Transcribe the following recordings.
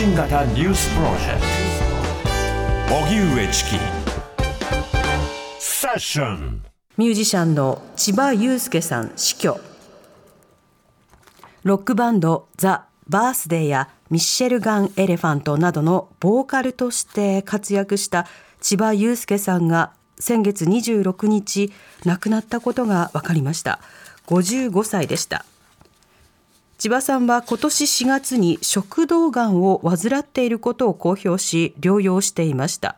発信型ニュースプロジェクト。荻上チキ。セッション。ミュージシャンのチバユウスケさん死去。ロックバンドザ・バースデーやミッシェルガン・エレファントなどのボーカルとして活躍したチバユウスケさんが先月26日亡くなったことが分かりました。55歳でした。チバさんは今年4月に食道がんを患っていることを公表し療養していました。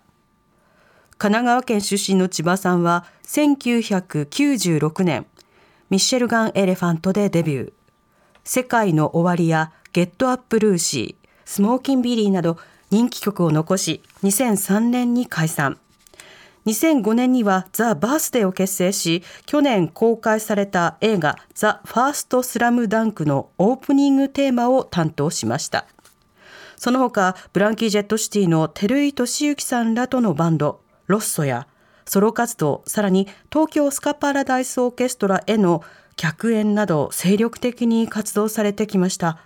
神奈川県出身のチバさんは1996年ミッシェルガン・エレファントでデビュー。世界の終わりやゲットアップルーシースモーキンビリーなど人気曲を残し2003年に解散。2005年にはザ・バースデーを結成し、去年公開された映画ザ・ファースト・スラムダンクのオープニングテーマを担当しました。その他、ブランキー・ジェット・シティの照井俊之さんらとのバンド、ロッソや、ソロ活動、さらに東京スカパラダイスオーケストラへの客演など精力的に活動されてきました。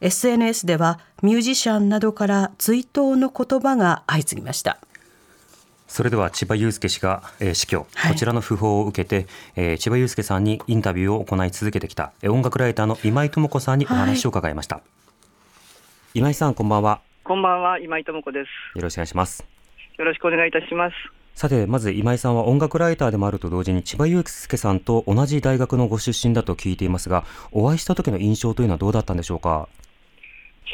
SNS ではミュージシャンなどから追悼の言葉が相次ぎました。それでは千葉雄介氏が、えー、死去、はい、こちらの訃報を受けて、えー、千葉雄介さんにインタビューを行い続けてきた、えー、音楽ライターの今井智子さんにお話を伺いました、はい、今井さんこんばんは。こんばんは今井智子です。よろしくお願いします。よろしくお願いいたします。さてまず今井さんは音楽ライターでもあると同時に千葉雄介さんと同じ大学のご出身だと聞いていますがお会いした時の印象というのはどうだったんでしょうか？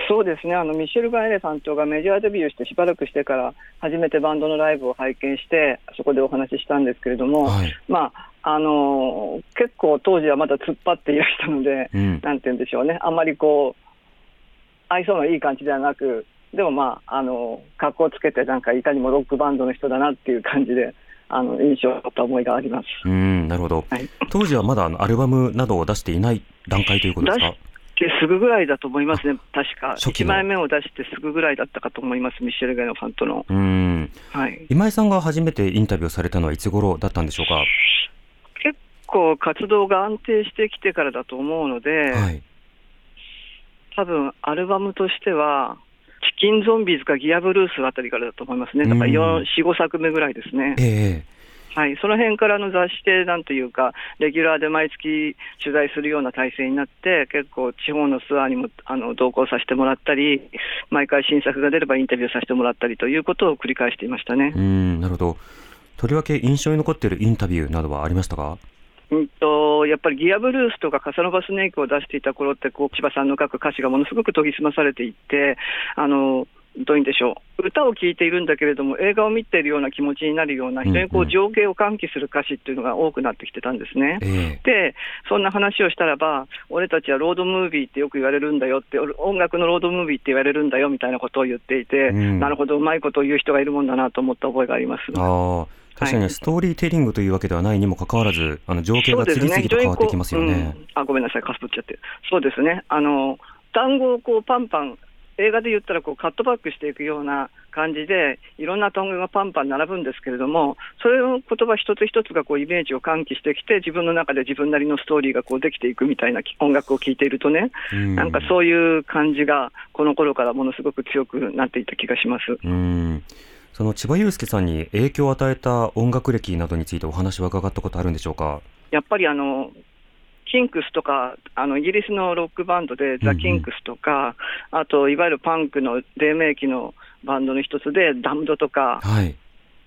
そうですね。あのミシェル・ガン・エレファントがメジャーデビューしてしばらくしてから初めてバンドのライブを拝見してそこでお話ししたんですけれども、はい、まああの結構当時はまだ突っ張っていらしたので、うん、なんて言うんでしょうね。あんまりこう愛想のいい感じではなくでもまああの格好つけてなんかいかにもロックバンドの人だなっていう感じであの印象だった思いがあります。うんなるほど、はい、当時はまだあのアルバムなどを出していない段階ということですか？てすぐぐらいだと思いますね、確か、1枚目を出してすぐぐらいだったかと思います、ミシェル・ゲノファントの。うん。はい、今井さんが初めてインタビューされたのはいつ頃だったんでしょうか？結構、活動が安定してきてからだと思うので、はい、多分アルバムとしては、チキンゾンビーズかギアブルースあたりからだと思いますね、だから4、4、5作目ぐらいですね。えーはい、その辺からの雑誌で、なんというか、レギュラーで毎月取材するような体制になって、結構、地方のツアーにもあの同行させてもらったり、毎回新作が出ればインタビューさせてもらったりということを繰り返していましたね。うんなるほど、とりわけ印象に残っているインタビューなどはありましたか？うんと、やっぱりギアブルースとかカサノバスネークを出していた頃ってこう千葉さんの書く歌詞がものすごく研ぎ澄まされていってあのどういうんでしょう、歌を聴いているんだけれども、映画を見ているような気持ちになるような、非常にこう情景を喚起する歌詞っていうのが多くなってきてたんですね。で、そんな話をしたらば、俺たちはロードムービーってよく言われるんだよって、音楽のロードムービーって言われるんだよみたいなことを言っていて、うん、なるほど、うまいことを言う人がいるもんだなと思った覚えがあります。あ確かに、ストーリーテリングというわけではないにもかかわらず、あの情景が次々と変わってきますよね。ねうん、あごめんなさい、かすぶっちゃって。そうですね。あの単語をこうパンパン映画で言ったらこうカットバックしていくような感じで、いろんな単語がパンパン並ぶんですけれども、それの言葉一つ一つがこうイメージを喚起してきて、自分の中で自分なりのストーリーがこうできていくみたいな音楽を聴いているとね、ん。なんかそういう感じが、この頃からものすごく強くなっていた気がします。うん。その千葉雄介さんに影響を与えた音楽歴などについてお話は伺ったことあるんでしょうか？やっぱりあのキンクスとか、あのイギリスのロックバンドで、ザ・キンクスとか、うんうん、あといわゆるパンクの黎明期のバンドの一つで、ダムドとか、はい、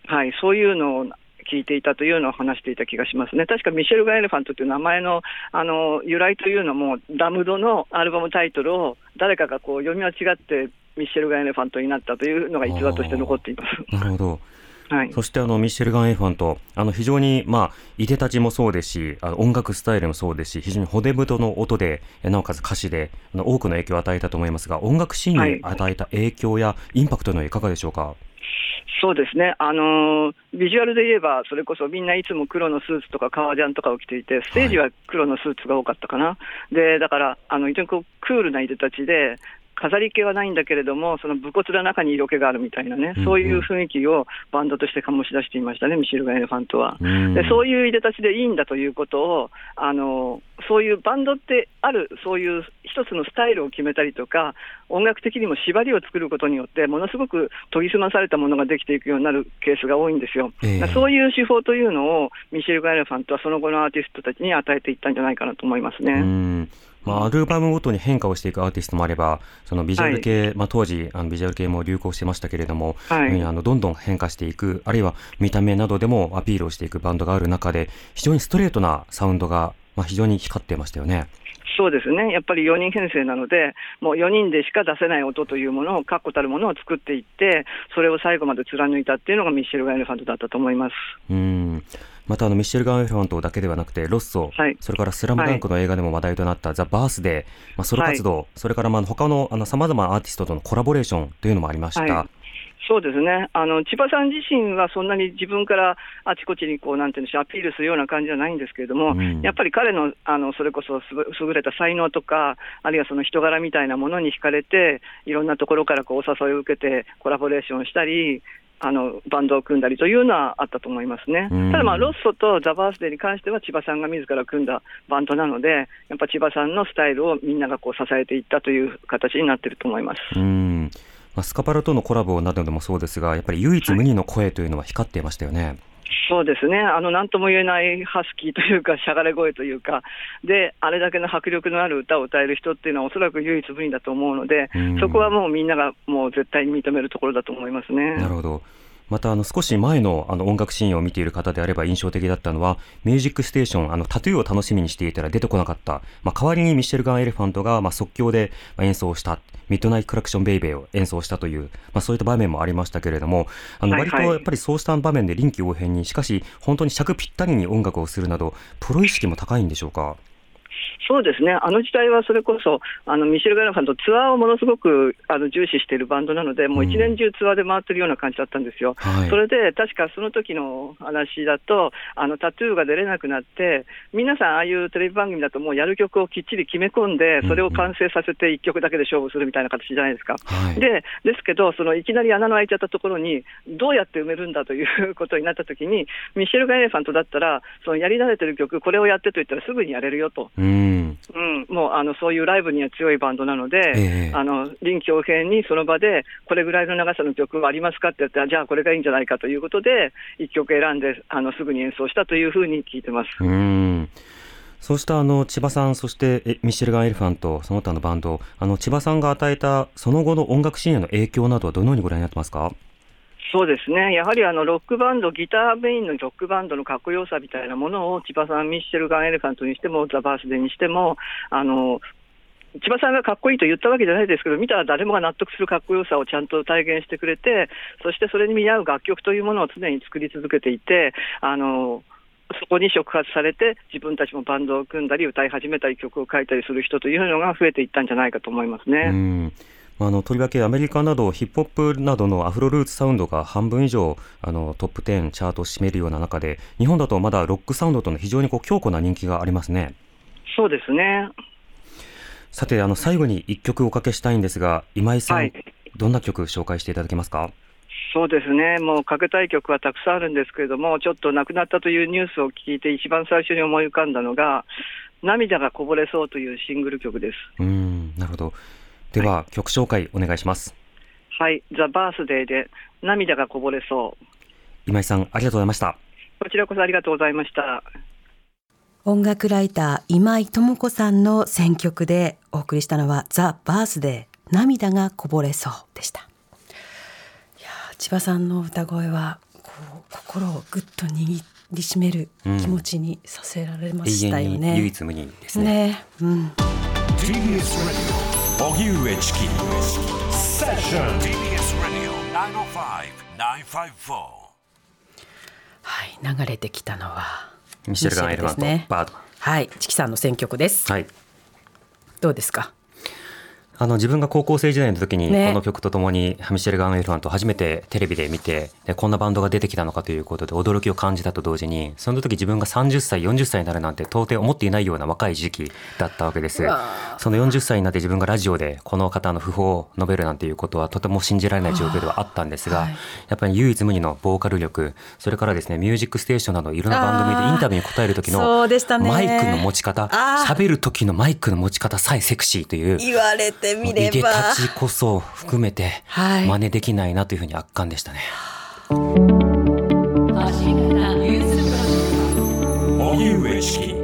はい、そういうのを聞いていたというのを話していた気がしますね。確かミシェル・ガ・エレファントという名前のあの由来というのも、ダムドのアルバムタイトルを誰かがこう読み間違って、ミシェル・ガ・エレファントになったというのが逸話として残っています。なるほどはい、そしてあのミッシェルガン・エファント、あの非常に、まあ、いでたちもそうですし、あの音楽スタイルもそうですし、非常に骨太の音で、なおかつ歌詞であの多くの影響を与えたと思いますが、音楽シーンに与えた影響やインパクトのいかがでしょうか？そうですね、あのー、ビジュアルで言えば、それこそみんないつも黒のスーツとか革ジャンとかを着ていて、ステージは黒のスーツが多かったかな、はい、でだからあの非常にこうクールないでたちで、飾り気はないんだけれども、その武骨な中に色気があるみたいなね、うんうん、そういう雰囲気をバンドとして醸し出していましたね、ミシェルガ・エレファントは。うん、でそういういでたちでいいんだということを、あのそういうバンドってある、そういう一つのスタイルを決めたりとか、音楽的にも縛りを作ることによって、ものすごく研ぎ澄まされたものができていくようになるケースが多いんですよ。えー、そういう手法というのを、ミシェル・ガイレファントはその後のアーティストたちに与えていったんじゃないかなと思いますね。まあ、アルバムごとに変化をしていくアーティストもあれば、そのビジュアル系、はい、まあ、当時、あのビジュアル系も流行してましたけれども、はい、あのどんどん変化していく、あるいは見た目などでもアピールをしていくバンドがある中で、非常にストレートなサウンドが、まあ、非常に光ってましたよね。そうですね、やっぱり4人編成なので、もう4人でしか出せない音というものを、確固たるものを作っていって、それを最後まで貫いたっていうのがミッシェル・ガイルファントだったと思います。うんまたあのミッシェル・ガンエファントだけではなくて、ロッソ、はい、それからスラムダンクの映画でも話題となった、ザ・バースデー、まあ、ソロ活動、はい、それからまあ他のさまざまなアーティストとのコラボレーションというのもありました。はいそうですねあの千葉さん自身はそんなに自分からあちこちにこうなんていうんでしょうアピールするような感じじゃないんですけれども、うん、やっぱり彼のあのそれこそ優れた才能とか、あるいはその人柄みたいなものに惹かれて、いろんなところからこうお誘いを受けてコラボレーションしたり、あのバンドを組んだりというのはあったと思いますね。ただ、まあ、ロッソとザ・バースデーに関しては千葉さんが自ら組んだバンドなので、やっぱ千葉さんのスタイルをみんながこう支えていったという形になっていると思います。うんまあ、スカパラとのコラボなどでもそうですが、やっぱり唯一無二の声というのは光っていましたよね。はいそうですね、あのなんとも言えないハスキーというか、しゃがれ声というか、で、あれだけの迫力のある歌を歌える人っていうのは、おそらく唯一無二だと思うので、そこはもうみんながもう絶対に認めるところだと思いますね。なるほどまたあの少し前のあの音楽シーンを見ている方であれば印象的だったのは、ミュージックステーション、あのタトゥーを楽しみにしていたら出てこなかった、まあ、代わりにミシェルガン・エレファントがまあ即興で演奏した、ミッドナイト・クラクション・ベイベーを演奏したという、まあ、そういった場面もありましたけれども、あの割とやっぱりそうした場面で臨機応変に、しかし本当に尺ぴったりに音楽をするなど、プロ意識も高いんでしょうか？そうですね、あの時代はそれこそ、あのミシェル・ガイナさんとツアーをものすごくあの重視しているバンドなので、もう一年中ツアーで回ってるような感じだったんですよ。うん、それで、確かその時の話だと、あのタトゥーが出れなくなって、皆さん、ああいうテレビ番組だと、もうやる曲をきっちり決め込んで、それを完成させて1曲だけで勝負するみたいな形じゃないですか。はい、でですけど、そのいきなり穴の開いちゃったところに、どうやって埋めるんだということになったときに、ミシェル・ガイナさんとだったら、そのやり慣れてる曲、これをやってと言ったらすぐにやれるよと。うんうん、もうあのそういうライブには強いバンドなので、えー、あの臨機応変にその場で、これぐらいの長さの曲はありますかって言ったら、じゃあこれがいいんじゃないかということで、1曲選んであのすぐに演奏したというふうに聞いてます。うん。そうしたあの千葉さん、そしてミシェルガン・エレファント、その他のバンド、あの千葉さんが与えたその後の音楽シーンへの影響などはどのようにご覧になってますか？そうですね、やはりあのロックバンド、ギターメインのロックバンドのかっこよさみたいなものを、千葉さん、ミッシェルガン・エレファントにしても、ザ・バースデーにしても、あの千葉さんがかっこいいと言ったわけじゃないですけど、見たら誰もが納得するかっこよさをちゃんと体現してくれて、そしてそれに見合う楽曲というものを常に作り続けていて、あのそこに触発されて、自分たちもバンドを組んだり、歌い始めたり、曲を書いたりする人というのが増えていったんじゃないかと思いますね。あのとりわけアメリカなどヒップホップなどのアフロルーツサウンドが半分以上あのトップ10チャートを占めるような中で日本だとまだロックサウンドとの非常にこう強固な人気がありますね。そうですね。さてあの最後に1曲おかけしたいんですが今井さん、はい、どんな曲紹介していただけますか？そうですね、もうかけたい曲はたくさんあるんですけれども、ちょっと亡くなったというニュースを聞いて、一番最初に思い浮かんだのが、涙がこぼれそうというシングル曲です。うんなるほどでは、はい、曲紹介お願いします。はい、ザ・バースデーで涙がこぼれそう。今井さん、ありがとうございました。こちらこそありがとうございました。音楽ライター今井智子さんの選曲でお送りしたのはザ・バースデー涙がこぼれそうでした。いや千葉さんの歌声はこう心をぐっと握りしめる気持ちにさせられましたよね。うん、唯一無二ですね。ねうん。荻上チキ。セッション TBS ラディオ905-954はい流れてきたのは。ミシェルガン・エレファント、ね、バードはいチキさんの選曲です。はい。どうですか？あの自分が高校生時代の時にこの曲とともにミシェル・ガン・エルファント初めてテレビで見てでこんなバンドが出てきたのかということで驚きを感じたと同時にその時自分が30歳40歳になるなんて到底思っていないような若い時期だったわけです。その40歳になって自分がラジオでこの方の訃報を述べるなんていうことはとても信じられない状況ではあったんですが、はい、やっぱり唯一無二のボーカル力それからですね「ミュージックステーション」などいろんな番組でインタビューに答える時のマイクの持ち方喋る時のマイクの持ち方さえセクシーという言われてみればちこそ含めて真似できないなというふうに圧巻でしたね。荻上チキ